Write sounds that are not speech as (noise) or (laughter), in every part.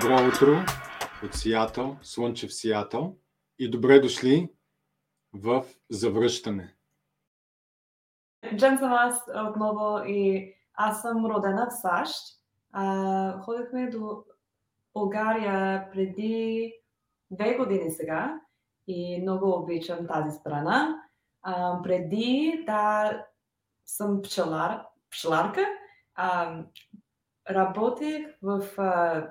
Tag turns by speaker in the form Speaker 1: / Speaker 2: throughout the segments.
Speaker 1: Добро утро от Сиатъл, Слънчев Сиатъл и добре дошли в Завръщане.
Speaker 2: Джен съм аз отново и аз съм родена в САЩ. А, ходихме до България преди две години сега и много обичам тази страна. А, преди да съм пчелар, пчеларка, а, работех в а,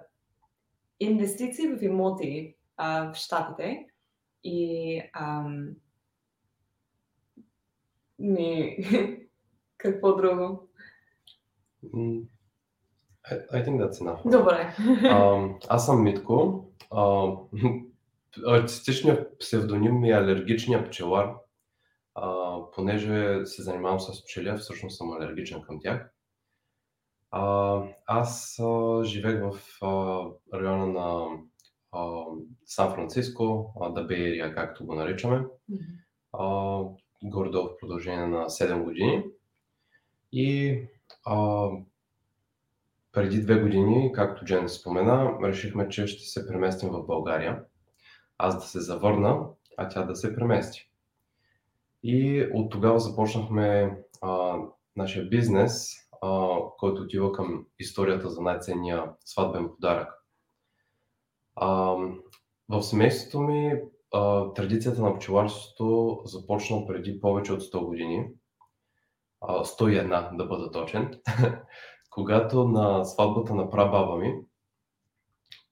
Speaker 2: инвестиции в имоти а, в Штатите и ам, ми, (laughs) какво друго?
Speaker 3: I, I think that's enough.
Speaker 2: Добре. (laughs)
Speaker 3: Um, аз съм Митко. Uh, (laughs) артистичният псевдоним ми е алергичният пчелар, uh, понеже се занимавам с пчели, всъщност съм алергичен към тях. Uh, аз uh, живех в uh, района на Сан-Франциско, uh, Bay както го наричаме, uh, горе в продължение на 7 години. И uh, преди две години, както Джен спомена, решихме, че ще се преместим в България. Аз да се завърна, а тя да се премести. И от тогава започнахме а, нашия бизнес, който отива към историята за най-ценния сватбен подарък. А, в семейството ми а, традицията на пчеларството започна преди повече от 100 години. А, 101 да бъда точен. (laughs) когато на сватбата на прабаба ми,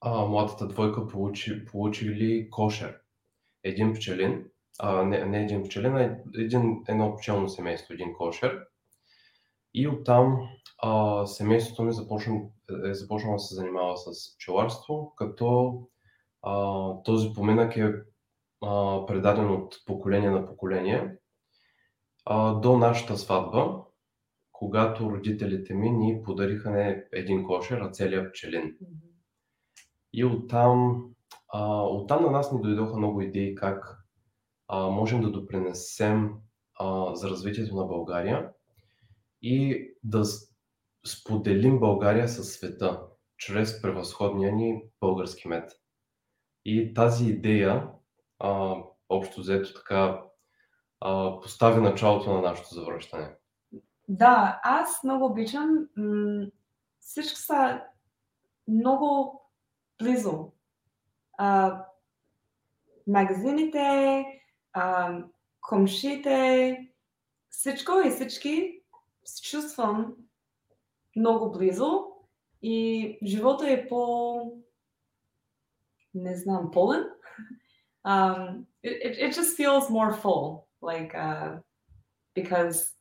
Speaker 3: а, младата двойка получи, получили кошер. Един пчелин, а, не, не един пчелин, а един, едно пчелно семейство, един кошер. И оттам а, семейството ми започна, е започнало да се занимава с пчеларство, като а, този поминък е а, предаден от поколение на поколение а, до нашата сватба, когато родителите ми ни подариха не един кошер, а целият пчелин. И оттам, а, оттам на нас ни дойдоха много идеи как а, можем да допринесем а, за развитието на България и да споделим България със света чрез превъзходния ни български мед. И тази идея, а, общо взето така, а, постави началото на нашето завръщане.
Speaker 2: Да, аз много обичам. Всички са много близо. А, магазините, а, комшите, всичко и всички се чувствам много близо и живота е по не знам, пълен. (laughs) Um, it, it just feels more full, like uh, because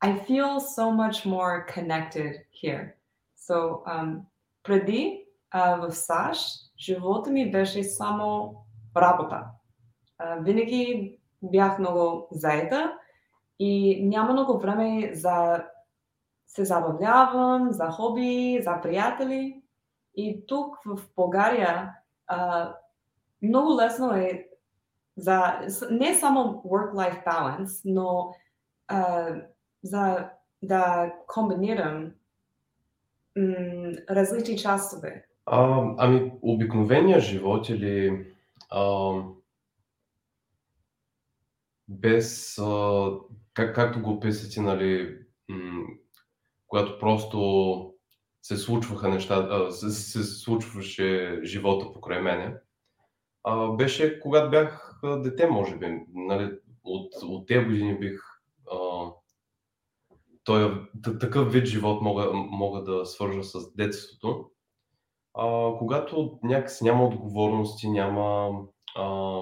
Speaker 2: I feel so much more connected here. So, um, преди uh, в САЩ, живота ми беше само работа. Uh, винаги бях много заета и няма много време за се забавлявам, за хоби, за приятели. И тук в България uh, много лесно е за не само work-life balance, но uh, за да комбинирам м- различни частове?
Speaker 3: А, ами, обикновения живот или а, без, а, как, както го описате, нали, м- когато просто се случваха неща, а, се, се случваше живота покрай мене, а, беше когато бях дете, може би. Нали, от, от тези години бих а, той, такъв вид живот мога, мога да свържа с детството. А, когато някакси няма отговорности, няма. А,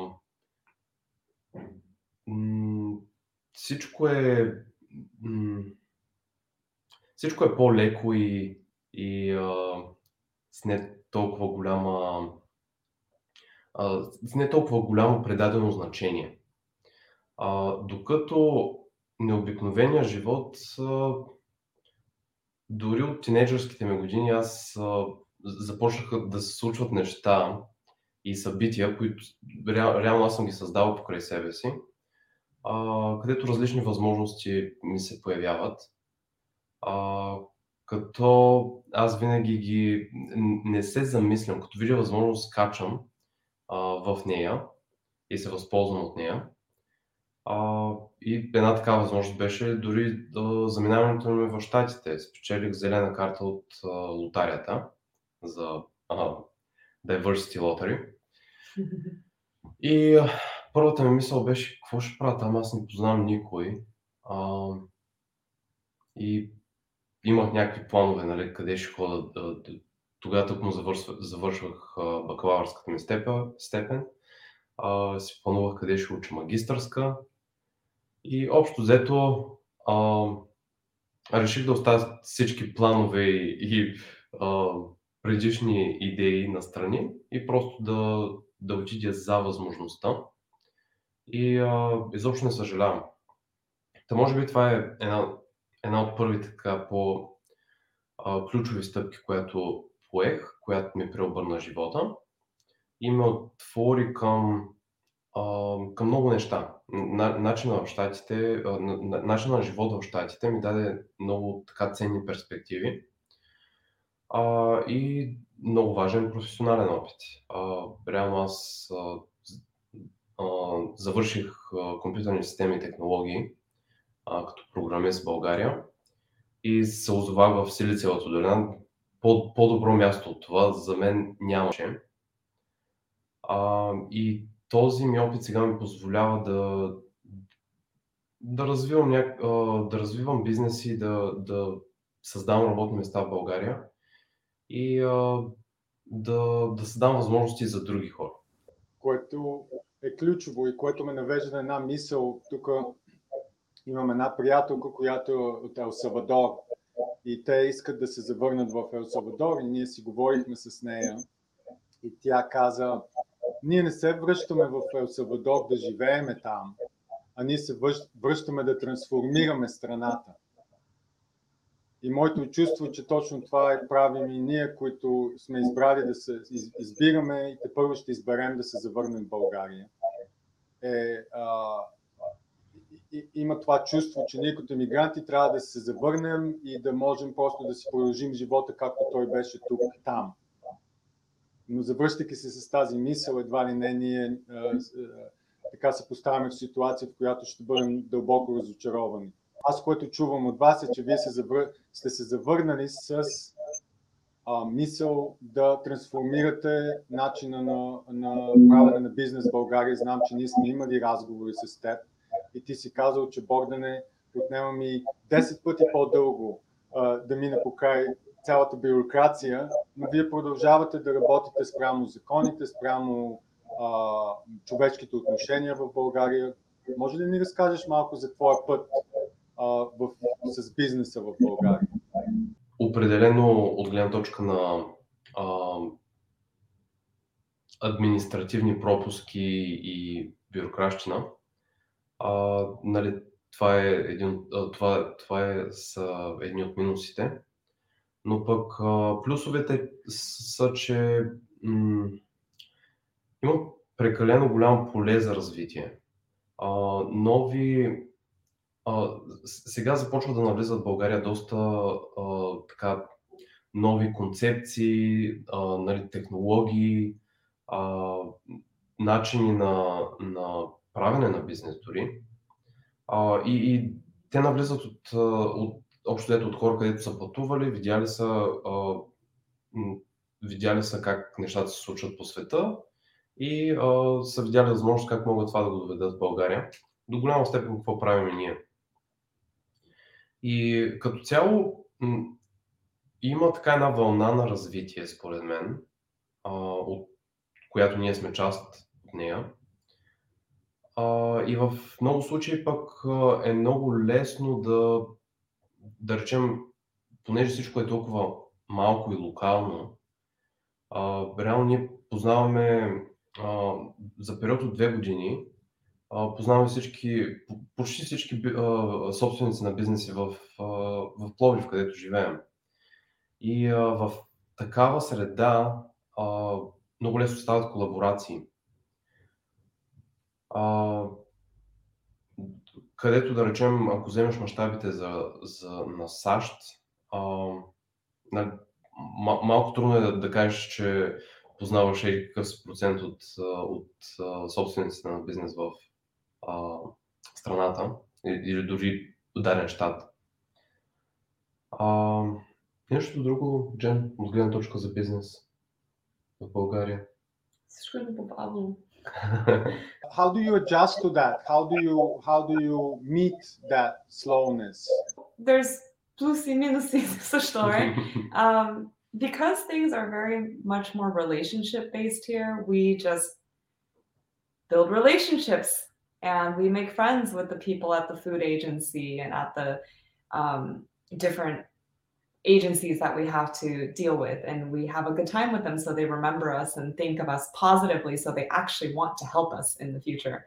Speaker 3: всичко е. Всичко е по-леко и, и а, с не толкова голяма. А, с не толкова голямо предадено значение. А, докато необикновения живот, дори от тинейджърските ми години аз започнаха да се случват неща и събития, които реално аз съм ги създал покрай себе си, където различни възможности ми се появяват. като аз винаги ги не се замислям, като видя възможност скачам а, в нея и се възползвам от нея. А, и една такава възможност беше дори до заминаването ми в Штатите. Спечелих зелена карта от а, лотарията за а, Diversity Lottery. (laughs) И а, първата ми мисъл беше, какво ще правя там, аз не познавам никой. А, и имах някакви планове, нали, къде ще хода. Да, да, тогава му завършвах, завършвах бакалавърската ми степен, степен. А, си планувах къде ще уча магистърска. И общо взето а, реших да оставя всички планове и, и а, предишни идеи на страни и просто да, да отидя за възможността. И а, изобщо не съжалявам. Та може би това е една, една от първите така по а, ключови стъпки, която поех, която ми преобърна живота и ме отвори към, а, към много неща. На, начина в щатите, на, начина на живота в щатите ми даде много така ценни перспективи а, и много важен професионален опит. А, реално аз а, завърших компютърни системи и технологии като програмист в България и се озовах в Силициевата долина. По, по-добро място от това за мен нямаше. А, и този ми опит сега ми позволява да, да, развивам, няк... да развивам бизнеси, да, да създавам работни места в България и а, да, да създам възможности за други хора.
Speaker 1: Което е ключово и което ме навежда на една мисъл. Тук имам една приятелка, която е от Ел Савадор и те искат да се завърнат в Ел Савадор и ние си говорихме с нея и тя каза, ние не се връщаме в Ел Савадор да живееме там, а ние се връщаме да трансформираме страната. И моето чувство, че точно това е правим и ние, които сме избрали да се избираме и те първо ще изберем да се завърнем в България, е, а, и, има това чувство, че ние като мигранти трябва да се завърнем и да можем просто да си продължим живота, както той беше тук, там. Но завръщайки се с тази мисъл, едва ли не ние а, а, така се поставяме в ситуация, в която ще бъдем дълбоко разочаровани. Аз, което чувам от вас е, че вие се завър... сте се завърнали с а, мисъл да трансформирате начина на, на правене на бизнес в България. Знам, че ние сме имали разговори с теб и ти си казал, че Богдане отнема ми 10 пъти по-дълго а, да мина по край цялата бюрокрация, но вие продължавате да работите спрямо законите, спрямо а, човешките отношения в България. Може ли да ни разкажеш малко за твоя път а, в, с бизнеса в България?
Speaker 3: Определено от гледна точка на а, административни пропуски и бюрократщина, а, нали, това, е един, това, това е, са едни от минусите. Но пък а, плюсовете са, че м- има прекалено голямо поле за развитие. А, нови. Сега започва да навлизат в България доста а, така, нови концепции, а, нали, технологии, а, начини на, на правене на бизнес дори. А, и, и те навлизат от, от общо дето от хора, където са пътували, видяли са, а, видяли са как нещата се случват по света и а, са видяли възможност как могат това да го доведат в България. До голяма степен какво правим ние. И като цяло има така една вълна на развитие, според мен, от която ние сме част от нея. И в много случаи пък е много лесно да, да речем, понеже всичко е толкова малко и локално, реално ние познаваме за период от две години, а, познаваме всички, почти всички собственици на бизнеси в, в Пловдив, където живеем. И в такава среда много лесно стават колаборации където да речем, ако вземеш мащабите за, за, на САЩ, а, на, малко трудно е да, да кажеш, че познаваш един какъв процент от, от собствениците на бизнес в а, страната или дори даден щат. А, нещо друго, Джен, от гледна точка за бизнес в България?
Speaker 2: Всичко е по-бавно.
Speaker 1: how do you adjust to that? How do you how do you meet that slowness?
Speaker 2: There's плюси и минуси също, right? um, because things are very much more relationship based here, we just build relationships and we make friends with the people at the food agency and at the um, different agencies that we have to deal with. And we have a good time with them so they remember us and think of us positively so they actually want to help us in the future.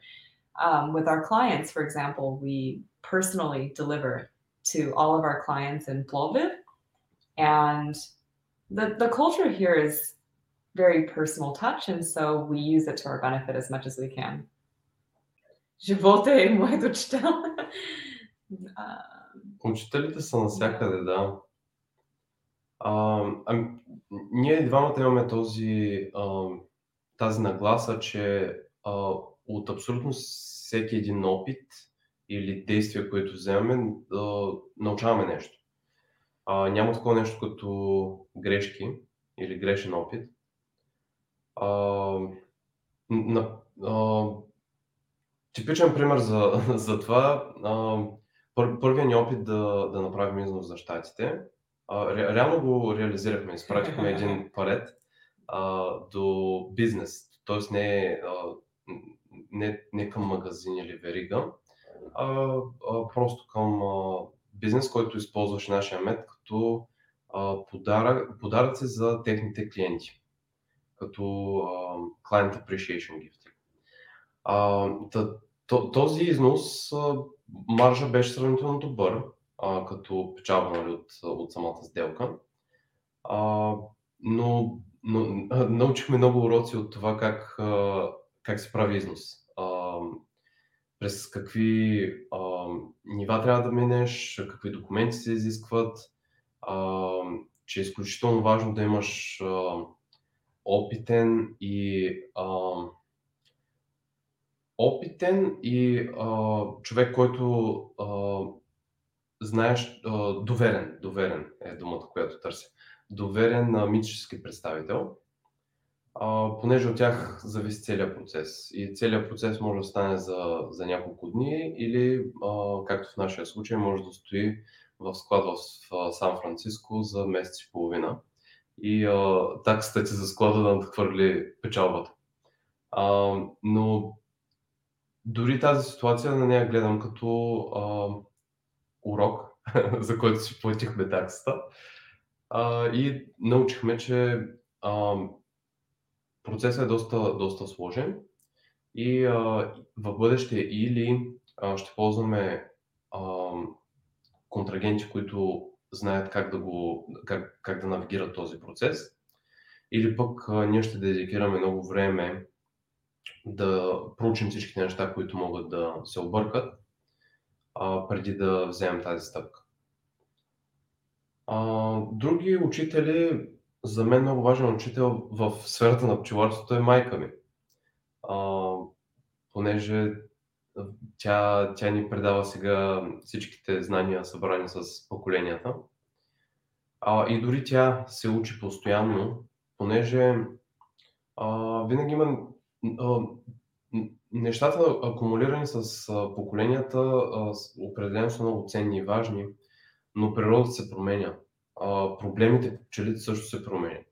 Speaker 2: Um, with our clients for example we personally deliver to all of our clients in Plovdiv and the, the culture here is very personal touch and so we use it to our benefit as much as we can Живота е моят учител.
Speaker 3: Учителите са навсякъде, да. А, а, ние двамата имаме този, а, тази нагласа, че а, от абсолютно всеки един опит или действие, което вземем, да научаваме нещо. А, няма такова нещо като грешки или грешен опит. А, на, а, типичен пример за, (laughs) за това, а, пър, първият ни опит да, да направим износ за щатите, ре, реално го реализирахме, изпратихме (laughs) един парет а, до бизнес, т.е. Не, не, не към магазин или верига, а, а просто към а, бизнес, който използваше нашия мед като а, подарък, подаръци за техните клиенти, като а, Client Appreciation Gift. А, този износ, маржа беше сравнително добър, а, като печалба нали, от, от самата сделка. А, но, но научихме много уроци от това как, как се прави износ. А, през какви а, нива трябва да минеш, какви документи се изискват, а, че е изключително важно да имаш а, опитен и а, опитен и а, човек, който а, знаеш, а, доверен, доверен е думата, която търся. Доверен на митически представител, а, понеже от тях зависи целият процес. И целият процес може да стане за, за няколко дни или, а, както в нашия случай, може да стои в склад в, в Сан-Франциско за месец и половина. И а, таксата ти за склада да надхвърли печалбата. А, но дори тази ситуация на нея гледам като а, урок, (laughs) за който си платихме таксата. А, и научихме, че а, процесът е доста, доста сложен и а, в бъдеще или а, ще ползваме а, контрагенти, които знаят как да, го, как, как да навигират този процес, или пък а, ние ще дедикираме много време да проучим всичките неща, които могат да се объркат, а, преди да вземем тази стъпка. А, други учители, за мен много важен учител в сферата на пчеларството е майка ми. А, понеже тя, тя ни предава сега всичките знания, събрани с поколенията. А, и дори тя се учи постоянно, понеже а, винаги има нещата, акумулирани с поколенията, определено са много ценни и важни, но природата се променя. Проблемите по пчелите също се променят.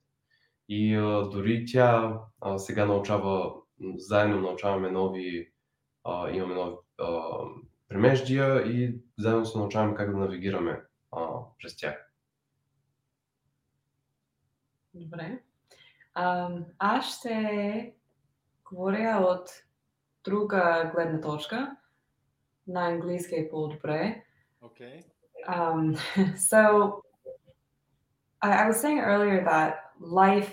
Speaker 3: И дори тя сега научава, заедно научаваме нови, имаме нови премеждия и заедно се научаваме как да навигираме през тях.
Speaker 2: Добре. А, аз ще говоря от друга гледна точка. На английски е по-добре.
Speaker 1: Okay. (laughs)
Speaker 2: Um, so I, I was saying earlier that life,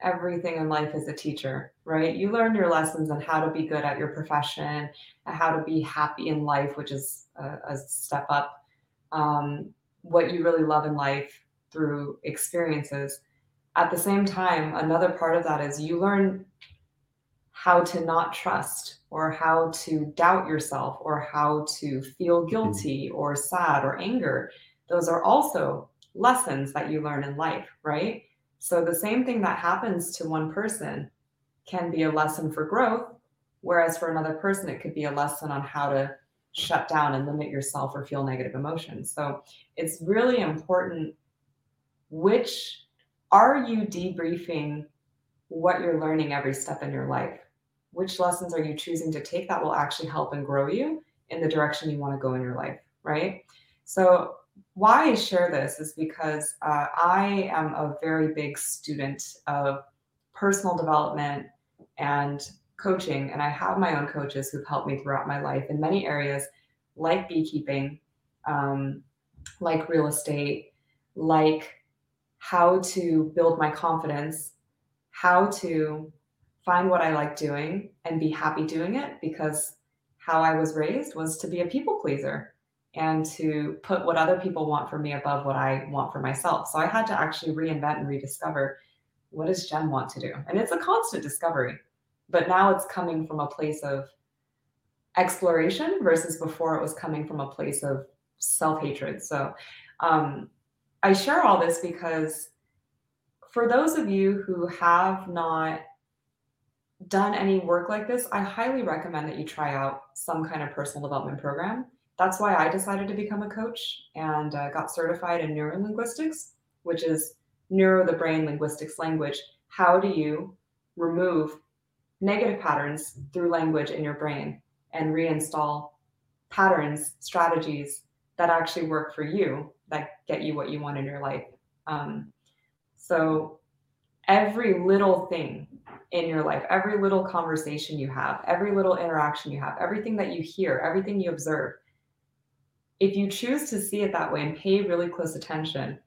Speaker 2: everything in life is a teacher, right? You learn your lessons on how to be good at your profession, and how to be happy in life, which is a, a step up. Um, what you really love in life through experiences. At the same time, another part of that is you learn how to not trust or how to doubt yourself or how to feel
Speaker 3: Mm-hmm.
Speaker 2: guilty or sad or anger. Those are also lessons that you learn in life, right? So the same thing that happens to one person can be a lesson for growth, whereas for another person, it could be a lesson on how to shut down and limit yourself or feel negative emotions. So it's really important which are you debriefing what you're learning every step in your life? Which lessons are you choosing to take that will actually help and grow you in the direction you want to go in your life, right? So why I share this is because uh, I am a very big student of personal development and coaching, and I have my own coaches who've helped me throughout my life in many areas, like beekeeping, um, like real estate, like how to build my confidence, how to find what I like doing and be happy doing it because how I was raised was to be a people pleaser and to put what other people want for me above what I want for myself. So I had to actually reinvent and rediscover what does Jen want to do? And it's a constant discovery. But now it's coming from a place of exploration versus before it was coming from a place of self-hatred. So um, I share all this because for those of you who have not done any work like this, I highly recommend that you try out some kind of personal development program. That's why I decided to become a coach and uh, got certified in neurolinguistics, which is neuro the brain linguistics language. How do you remove negative patterns through language in your brain and reinstall patterns, strategies that actually work for you that get you what you want in your life? Um, so every little thing in your life, every little conversation you have, every little interaction you have, everything that you hear, everything you observe, if you choose to see it that way and pay really close attention,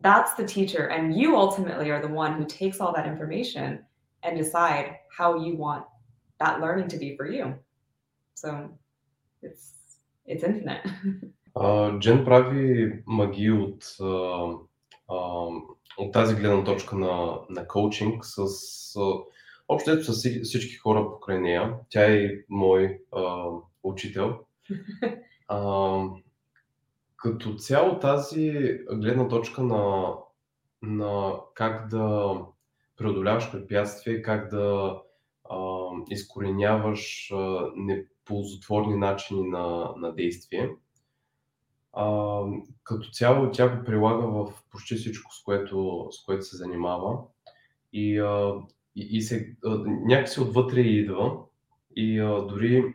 Speaker 2: that's the teacher. And you ultimately are the one who takes all that information and decide how you want that learning to be for you. So it's it's infinite. (laughs)
Speaker 3: А, Джен прави магии от, а, а, от тази гледна точка на, на коучинг с общо ето с всички- всички хора покрай нея. Тя е мой а, учител. (laughs) А, като цяло тази гледна точка на, на как да преодоляваш препятствия, как да а, изкореняваш а, неползотворни начини на, на действие, а, като цяло тя го прилага в почти всичко, с което, с което се занимава. И, а, и, и се, а, някакси отвътре идва. И а, дори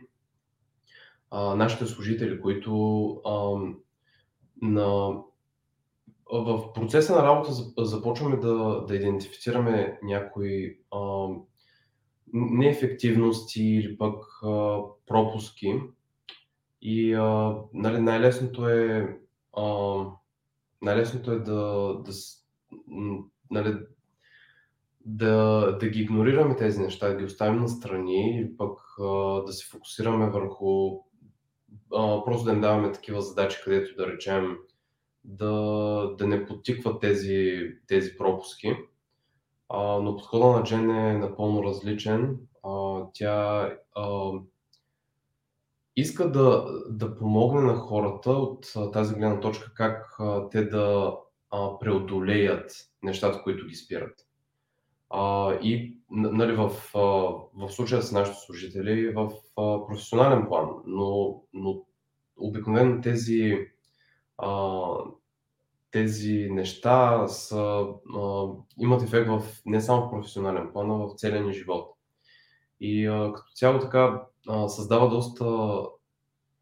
Speaker 3: а, нашите служители, които а, на, в процеса на работа за- започваме да, да идентифицираме някои а, неефективности или пък а, пропуски. И а, нали, най-лесното е, а, най-лесното е да, да, нали, да, да ги игнорираме тези неща, да ги оставим настрани или пък а, да се фокусираме върху а, просто да им даваме такива задачи, където да речем да, да не подтикват тези, тези пропуски. А, но подхода на Джен е напълно различен. А, тя а, иска да, да помогне на хората от тази гледна точка как те да преодолеят нещата, които ги спират. И нали, в, в случая с нашите служители в професионален план, но, но обикновено тези, тези неща са, имат ефект в, не само в професионален план, а в целия ни живот. И като цяло така а, създава доста,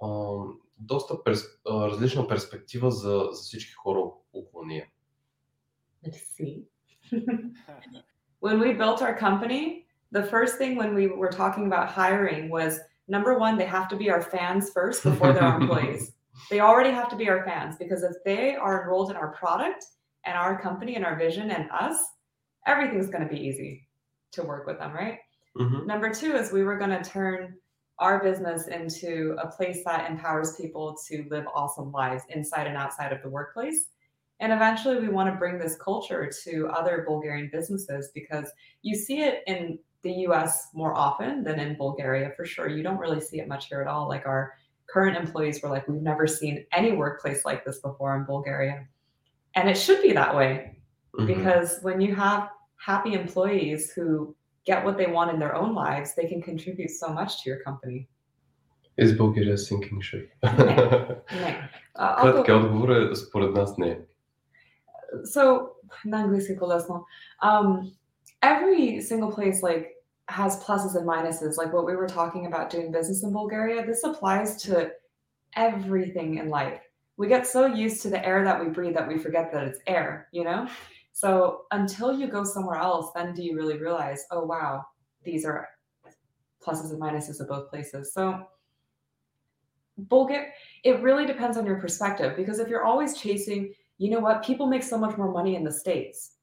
Speaker 3: а, доста перс, а, различна перспектива за, за всички хора около нея.
Speaker 2: Let's see. (laughs) when we built our company, the first thing when we were talking about hiring was number one, they have to be our fans first before they're our employees. (laughs) They already have to be our fans because if they are enrolled in our product and our company and our vision and us, everything's going to be easy to work with them, right?
Speaker 3: Мгм.
Speaker 2: Number two is we were going to turn our business into a place that empowers people to live awesome lives inside and outside of the workplace. And eventually, we want to bring this culture to other Bulgarian businesses because you see it in the US more often than in Bulgaria for sure. You don't really see it much here at all. Like our current employees were like, we've never seen any workplace like this before in Bulgaria. And it should be that way mm-hmm. because when you have happy employees who get what they want in their own lives, they can contribute so much to your company.
Speaker 3: Is Bulgaria sinking ship? Не. Кратки отговор е според нас не.
Speaker 2: So, на английски по-лесно. Um, every single place like has pluses and minuses like what we were talking about doing business in bulgaria this applies to everything in life we get so used to the air that we breathe that we forget that it's air you know So until you go somewhere else then do you really realize oh wow these are pluses and minuses of both places so bulgaria it really depends on your perspective because if you're always chasing you know what people make so much more money in the states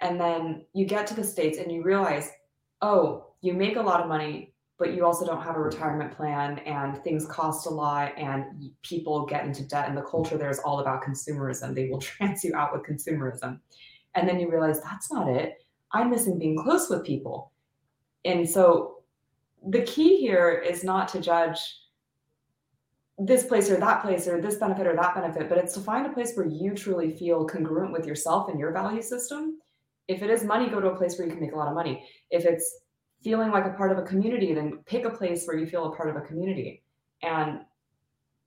Speaker 2: and then you get to the States and you realize, oh, you make a lot of money, but you also don't have a retirement plan and things cost a lot and people get into debt. And the culture there is all about consumerism. They will (laughs) trance you out with consumerism. And then you realize that's not it. I'm missing being close with people. And so the key here is not to judge this place or that place or this benefit or that benefit, but it's to find a place where you truly feel congruent with yourself and your value system if it is money, go to a place where you can make a lot of money. If it's feeling like a part of a community, then pick a place where you feel a part of a community. And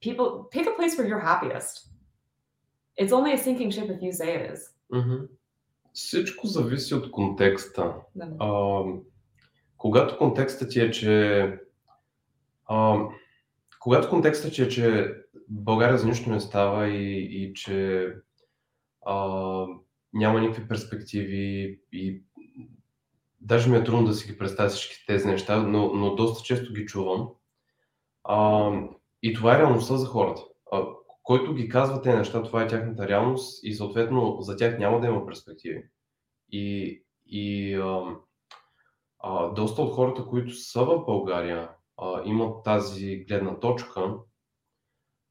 Speaker 2: people pick a place where you're happiest. It's only a sinking ship if you say it is.
Speaker 3: Mm-hmm. Всичко зависи от контекста. Да. А, когато контекстът ти е, че а, когато контекстът ти е, че България за нищо не става и, и че а, няма никакви перспективи и даже ми е трудно да си ги представя всички тези неща, но, но доста често ги чувам. А, и това е реалността за хората. А, който ги казва тези неща, това е тяхната реалност и съответно за тях няма да има перспективи. И, и а, а, доста от хората, които са в България, а, имат тази гледна точка,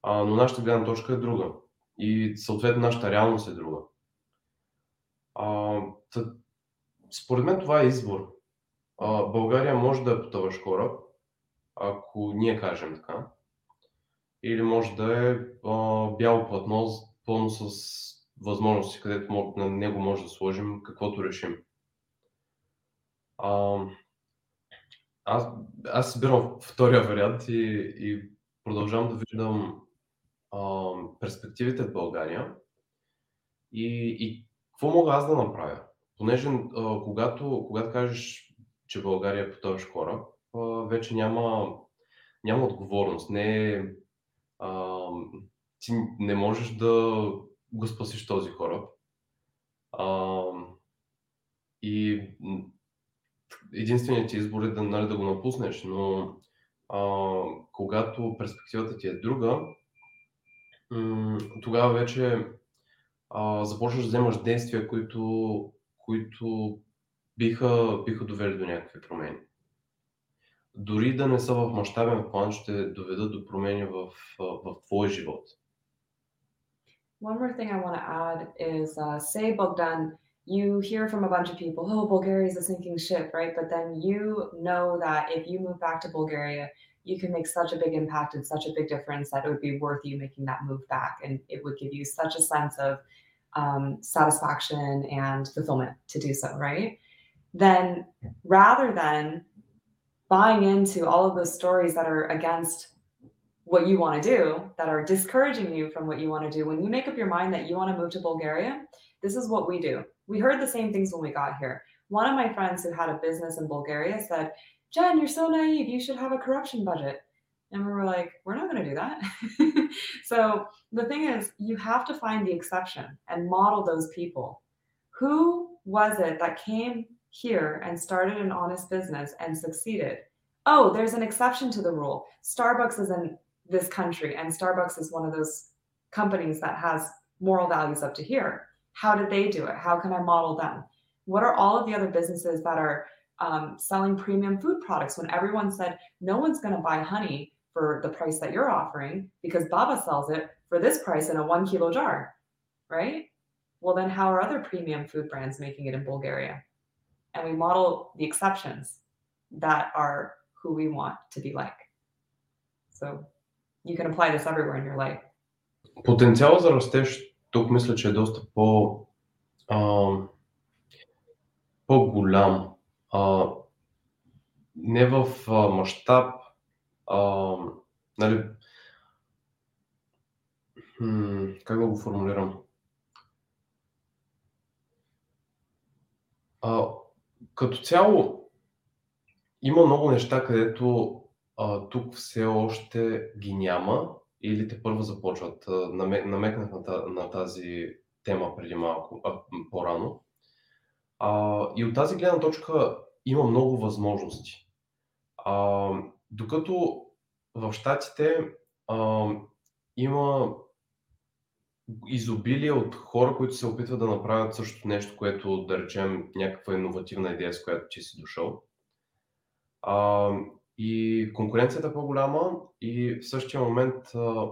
Speaker 3: а, но нашата гледна точка е друга. И съответно нашата реалност е друга. А, тъ, според мен това е избор. А, България може да е пътуваш кораб, ако ние кажем така. Или може да е а, бяло платно, пълно с възможности, където на него може да сложим каквото решим. А, аз, аз избирам втория вариант и, и продължавам да виждам а, перспективите в България и, и какво мога аз да направя? Понеже а, когато, когато кажеш, че България е потъваш кораб, а, вече няма, няма отговорност. Не, а, ти не можеш да го спасиш този кораб. А, и единственият ти избор е да, нали, да го напуснеш, но а, когато перспективата ти е друга, тогава вече а, започваш да вземаш действия, които, които биха, биха довели до някакви промени. Дори да не са в мащабен план, ще доведат до промени в, в твой живот.
Speaker 2: One more thing I want to add is uh, say Bogdan, you hear from a bunch of people, oh, Bulgaria is a sinking ship, right? But then you know that if you move back to Bulgaria, you can make such a big impact and such a big difference that it would be worth you making that move back. And it would give you such a sense of um, satisfaction and fulfillment to do so, right? Then rather than buying into all of those stories that are against what you want to do, that are discouraging you from what you want to do, when you make up your mind that you want to move to Bulgaria, this is what we do. We heard the same things when we got here. One of my friends who had a business in Bulgaria said, Jen, you're so naive. You should have a corruption budget. And we were like, we're not going to do that. (laughs) so the thing is, you have to find the exception and model those people. Who was it that came here and started an honest business and succeeded? Oh, there's an exception to the rule. Starbucks is in this country, and Starbucks is one of those companies that has moral values up to here. How did they do it? How can I model them? What are all of the other businesses that are um, selling premium food products when everyone said no one's going to buy honey for the price that you're offering because Baba sells it for this price in a one kilo jar, right? well, then how are other premium food brands making it in Bulgaria? And we model the exceptions that are who we want to be like. So you can apply this everywhere in your life.
Speaker 3: Потенциал за растеж тук мисля, че е доста по, а, по-голям. А, не в а, мащаб, а, нали, м, как да го формулирам? А, като цяло има много неща, където а, тук все още ги няма или те първо започват. намекнах на, тази тема преди малко, а, по-рано. А, и от тази гледна точка има много възможности. А, докато в Штатите а, има изобилие от хора, които се опитват да направят същото нещо, което да речем някаква иновативна идея, с която ти си дошъл. А, и конкуренцията е по-голяма и в същия момент а,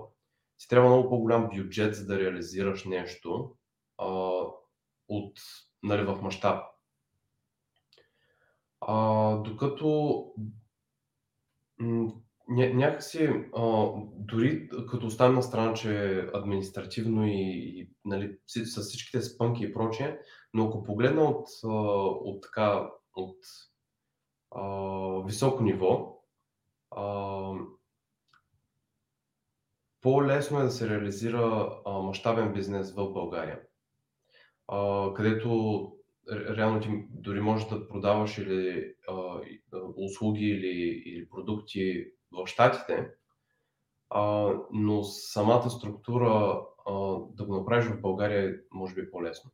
Speaker 3: си трябва много по-голям бюджет, за да реализираш нещо а, от, нали, в мащаб. Докато ня, някакси, а, дори като оставим на страна, че е административно и, и нали, с всичките спънки и прочее, но ако погледна от, от, така, от а, високо ниво, по-лесно е да се реализира мащабен бизнес в България, а, където реално ти дори можеш да продаваш или а, услуги или, или продукти в Штатите, а, но самата структура а, да го направиш в България е може би по-лесно.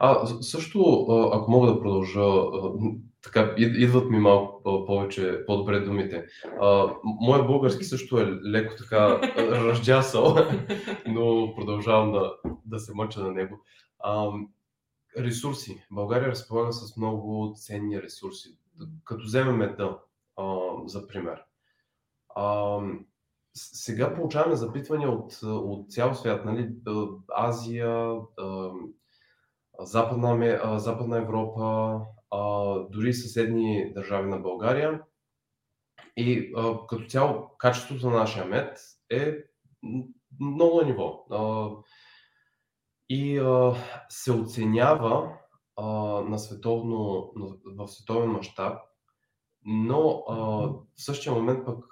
Speaker 3: А, също, ако мога да продължа, така, идват ми малко повече, по-добре думите. А, моят български също е леко така разджасал, (laughs) но продължавам да, да се мъча на него. А, ресурси. България разполага с много ценни ресурси. Като вземем меда, а, за пример. А, сега получаваме запитвания от, от цял свят, нали? Азия, Западна, Западна Европа, дори съседни държави на България. И като цяло качеството на нашия мед е много ниво. И се оценява на световно, в световен мащаб, но в същия момент пък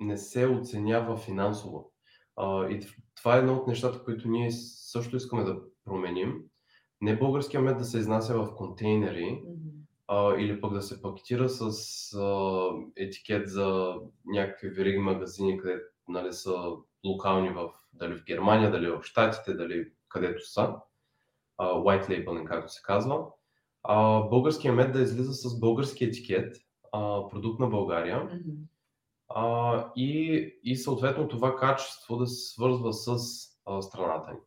Speaker 3: не се оценява финансово. И това е едно от нещата, които ние също искаме да променим. Не българския мед да се изнася в контейнери mm-hmm. а, или пък да се пакетира с а, етикет за някакви вериги магазини, където нали, са локални в, дали в Германия, дали в Штатите, дали където са. White labeling, както се казва. А, българския мед да излиза с български етикет, продукт на България. Mm-hmm а, и, и съответно това качество да се свързва с а, страната ни.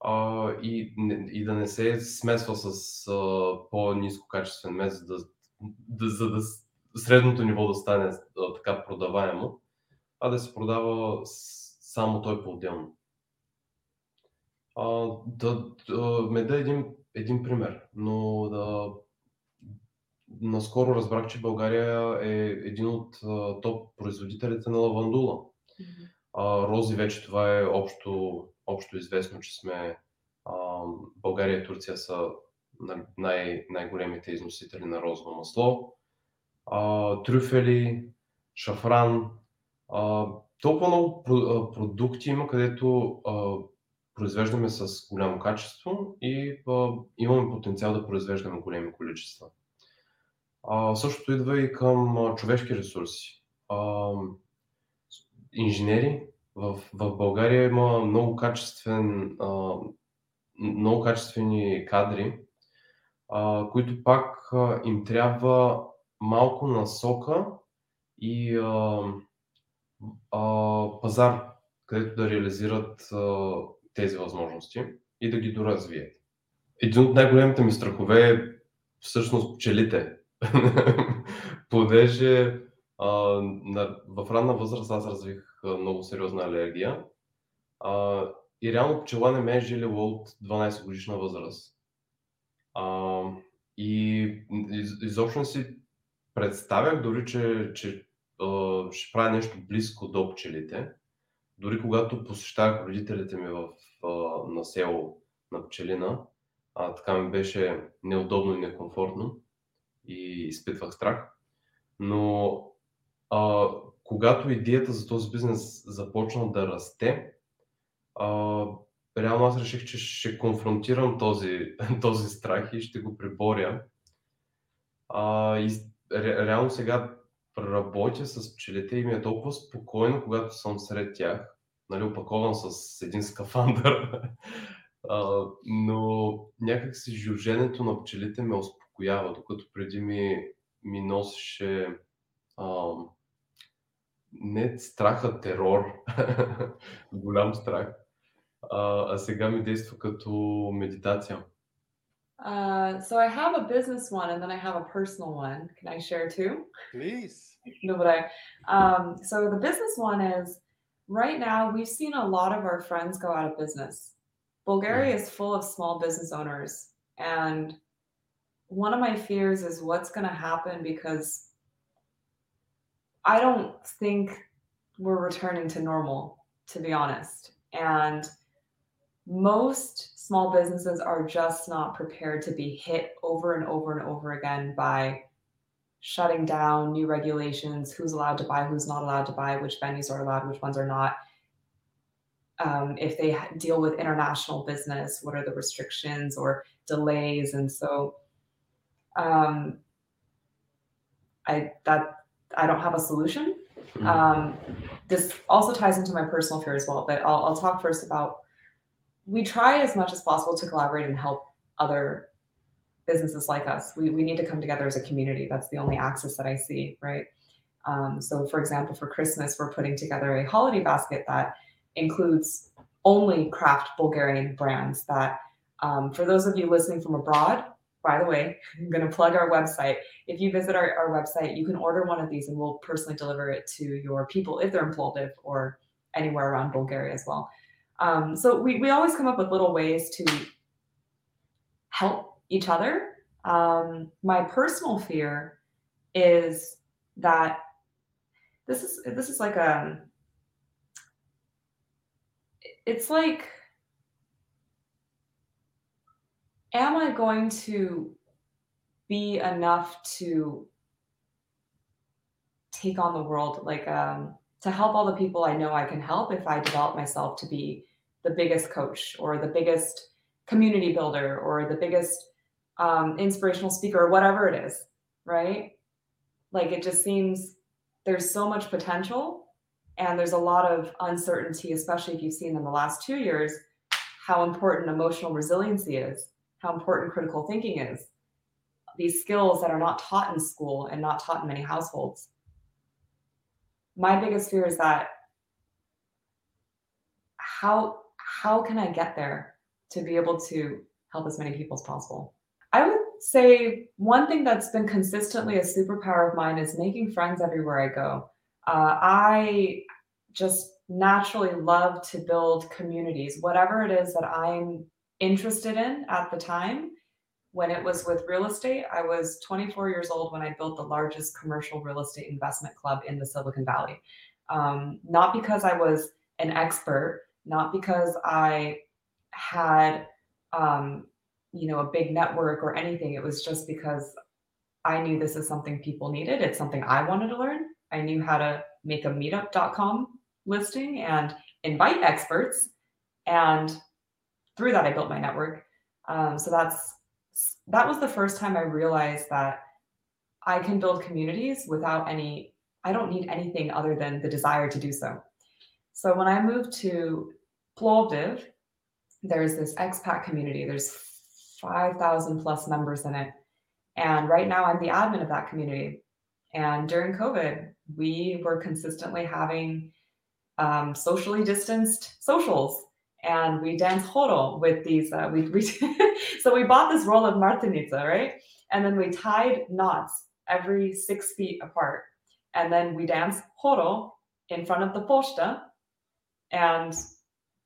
Speaker 3: А, и, и да не се смесва с а, по-низко качествен мед, за да, да, за да средното ниво да стане а, така продаваемо, а да се продава само той по-отделно. А, да, да, меда е един, един пример, но да, наскоро разбрах, че България е един от а, топ производителите на лавандула. Mm-hmm. А, рози вече това е общо, общо известно, че сме а, България и Турция са най- най-големите износители на розово масло. А, трюфели, шафран. А, толкова много продукти има, където а, произвеждаме с голямо качество и а, имаме потенциал да произвеждаме големи количества. А, същото идва и към а, човешки ресурси. А, инженери. В, в България има много, качествен, а, много качествени кадри, а, които пак а, им трябва малко насока и а, пазар, където да реализират тези възможности и да ги доразвият. Един от най-големите ми страхове е всъщност пчелите. (laughs) понеже в ранна възраст аз развих много сериозна алергия а, и реално пчела не ме е жилило от 12 годишна възраст. А, и из, изобщо не си представях дори, че, че ще правя нещо близко до пчелите. Дори когато посещавах родителите ми в, на село на пчелина, а, така ми беше неудобно и некомфортно и изпитвах страх. Но а, когато идеята за този бизнес започна да расте, а, реално аз реших, че ще конфронтирам този, (laughs) този страх и ще го преборя. А, и ре, реално сега работя с пчелите и ми е толкова спокойно, когато съм сред тях, нали, опакован с един скафандър. (laughs) а, но някак си жуженето на пчелите ме успокоява, докато преди ми, ми носеше а, не страха, терор, (laughs) голям страх, а, а сега ми действа като медитация.
Speaker 2: Uh, so I have a business one and then I have a personal one. Can I share two?
Speaker 1: Please. (laughs)
Speaker 2: No, but I. Um, so the business one is right now we've seen a lot of our friends go out of business. Bulgaria is full of small business owners, and one of my fears is what's going to happen because I don't think we're returning to normal, to be honest. And most small businesses are just not prepared to be hit over and over and over again by shutting down new regulations who's allowed to buy, who's not allowed to buy, which venues are allowed, which ones are not. Um, if they deal with international business, what are the restrictions or delays? And so, um, I that I don't have a solution. Mm-hmm. Um, this also ties into my personal fear as well, but I'll, I'll talk first about we try as much as possible to collaborate and help other businesses like us. We, we need to come together as a community. That's the only access that I see, right? Um, so, for example, for Christmas, we're putting together a holiday basket that includes only craft Bulgarian brands. That, um, for those of you listening from abroad, by the way, (laughs) I'm going to plug our website. If you visit our, our website, you can order one of these and we'll personally deliver it to your people if they're in Plovdiv or anywhere around Bulgaria as well. Um, so we, we always come up with little ways to help each other. Um, my personal fear is that this is this is like a it's like am I going to be enough to take on the world like um, to help all the people I know I can help if I develop myself to be the biggest coach or the biggest community builder or the biggest um, inspirational speaker or whatever it is, right? Like it just seems there's so much potential and there's a lot of uncertainty, especially if you've seen in the last two years how important emotional resiliency is how important critical thinking is. These skills that are not taught in school and not taught in many households. My biggest fear is that how how can I get there to be able to help as many people as possible? I would say one thing that's been consistently a superpower of mine is making friends everywhere I go. Uh, I just naturally love to build communities, whatever it is that I'm interested in at the time when it was with real estate. I was 24 years old when I built the largest commercial real estate investment club in the Silicon Valley. Um, not because I was an expert, not because I had, um, you know, a big network or anything. It was just because I knew this is something people needed. It's something I wanted to learn. I knew how to make a meetup.com listing and invite experts and through that, I built my network. Um, so that's that was the first time I realized that I can build communities without any. I don't need anything other than the desire to do so. So when I moved to Plovdiv, there's this expat community. There's 5,000 plus members in it. And right now I'm the admin of that community. And during COVID, we were consistently having um, socially distanced socials and we dance horo with these. Uh, we, we (laughs) so we bought this roll of martinica, right? And then we tied knots every six feet apart, and then we dance horo in front of the posta, and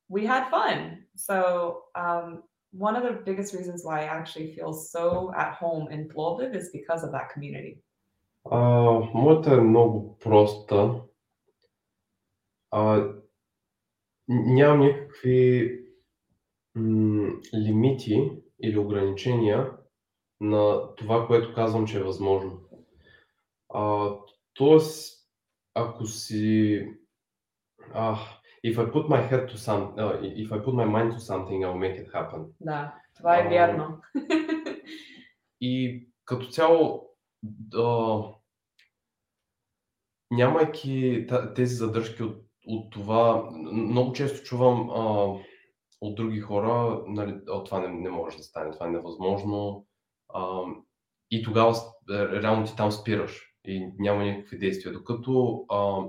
Speaker 2: we had fun. So um, one of the biggest reasons why I actually feel so at home in Plovdiv is because of that community.
Speaker 3: А, моята е много проста. А, нямам никакви м- лимити или ограничения на това, което казвам, че е възможно. А, тоест, ако си... А, if I put my head to some, uh, if I put my mind to something, I'll make it happen.
Speaker 2: Да, това е вярно.
Speaker 3: И като цяло, да, нямайки тези задръжки от, от това, много често чувам а, от други хора, нали, «О, това не, не може да стане, това е невъзможно. А, и тогава е, реално ти там спираш и няма никакви действия. Докато а,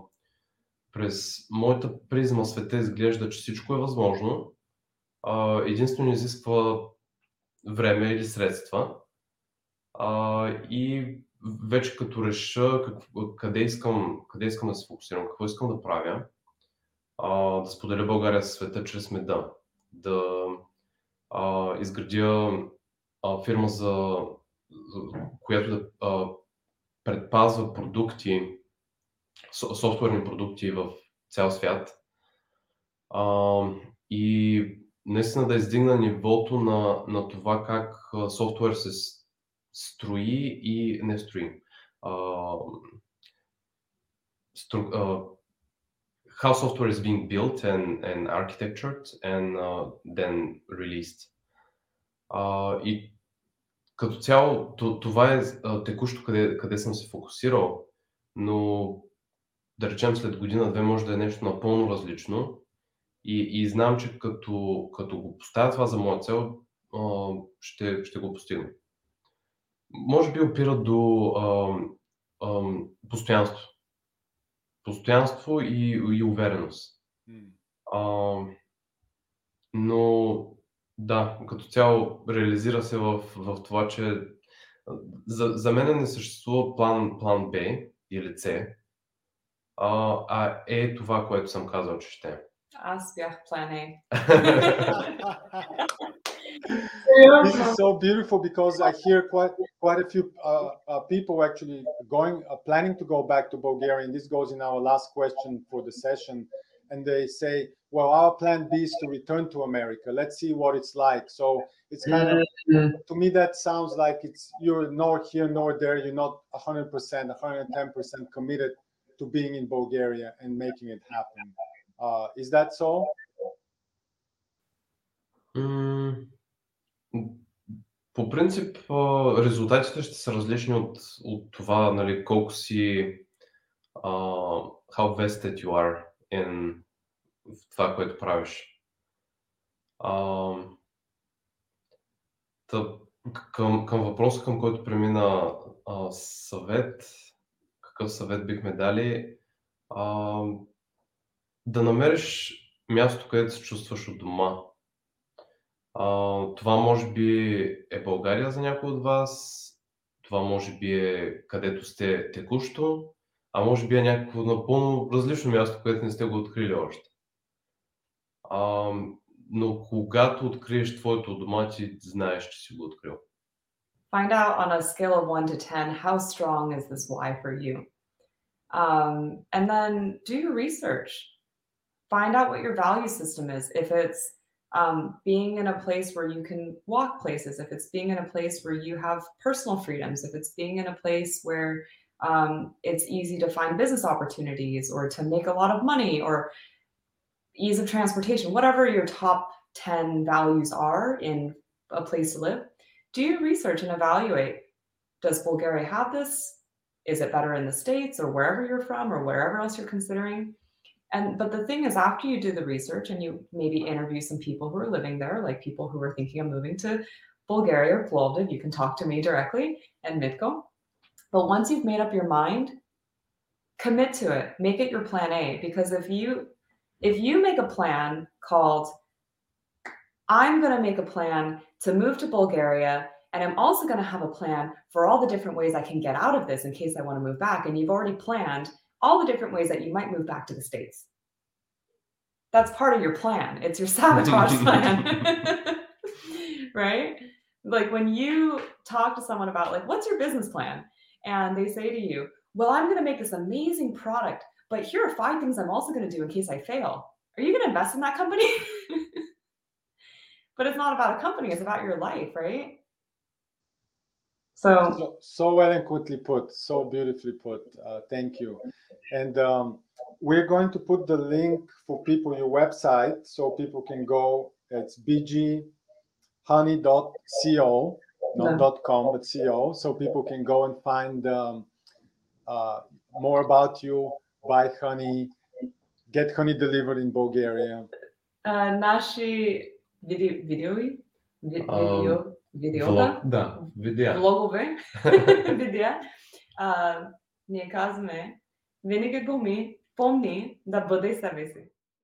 Speaker 3: през моята призма света изглежда, че всичко е възможно, единствено изисква време или средства. И вече като реша къде, искам, къде искам да се фокусирам, какво искам да правя, да споделя България със света чрез меда, да изградя фирма, за, която да предпазва продукти, софтуерни продукти в цял свят а, и наистина да издигна нивото на, на това как софтуер се строи и не строи. А, стру, а, how software is being built and, and architectured and uh, then released. А, и като цяло то- това е текущо къде, къде съм се фокусирал, но да речем след година-две може да е нещо напълно различно и, и знам, че като, като го поставя това за моя цел, а, ще, ще го постигна. Може би опира до а, а, постоянство. Постоянство и, и увереност. А, но да, като цяло реализира се в, в това, че за, за мен не съществува план, план Б или С, а, а е това, което съм казал, че ще е.
Speaker 2: Аз бях план A.
Speaker 1: this is so beautiful because I hear quite quite a few uh, uh, people actually going uh, planning to go back to Bulgaria, and this goes in our last question for the session. And they say, "Well, our plan B is to return to America. Let's see what it's like." So it's kind of to me that sounds like it's you're nor here nor there. You're not 100 percent, 110 percent committed to being in Bulgaria and making it happen. Uh, is that so?
Speaker 3: М, По принцип, а, резултатите ще са различни от, от това, нали, колко си а, how vested you are in в това, което правиш. А, та, к- към, към въпроса, към който премина а, съвет, какъв съвет бихме дали, а, да намериш място, където се чувстваш от дома. А, това може би е България за някой от вас, това може би е където сте текущо, а може би е някакво напълно различно място, което не сте го открили още. А, но когато откриеш твоето дома, ти знаеш, че си го открил.
Speaker 2: Find out on a scale of one to 10 how strong is this why for you. Um, and then do your research. Find out what your value system is. If it's um, being in a place where you can walk places, if it's being in a place where you have personal freedoms, if it's being in a place where um, it's easy to find business opportunities or to make a lot of money or ease of transportation, whatever your top 10 values are in a place to live, do your research and evaluate does Bulgaria have this? Is it better in the States or wherever you're from or wherever else you're considering? And but the thing is, after you do the research and you maybe interview some people who are living there, like people who are thinking of moving to Bulgaria or Plovdiv, you can talk to me directly and Mitko. But once you've made up your mind, commit to it. Make it your plan A. Because if you if you make a plan called I'm going to make a plan to move to Bulgaria and I'm also going to have a plan for all the different ways I can get out of this in case I want to move back. And you've already planned all the different ways that you might move back to the States. that's part of your plan. It's your sabotage (laughs) plan. (laughs) right? Like when you talk to someone about like what's your business plan and they say to you, "Well, I'm going to make this amazing product, but here are five things I'm also going to do in case I fail." Are you going to invest in that company? (laughs) but it's not about a company, it's about your life, right? So,
Speaker 1: so, so well and quickly put, so beautifully put. Uh, thank you. And um, we're going to put the link for people your website so people can go. It's bghoney.co, not dot .com, but .co, so people can go and find um, uh, more about you, buy honey, get honey delivered in Bulgaria.
Speaker 2: Uh, Nashi видео, видеои, ви-
Speaker 3: А,
Speaker 2: видео, видеота,
Speaker 3: да, видеа.
Speaker 2: влогове, (laughs) (laughs) видеа, а, ние казваме, винаги го ми помни да бъде си.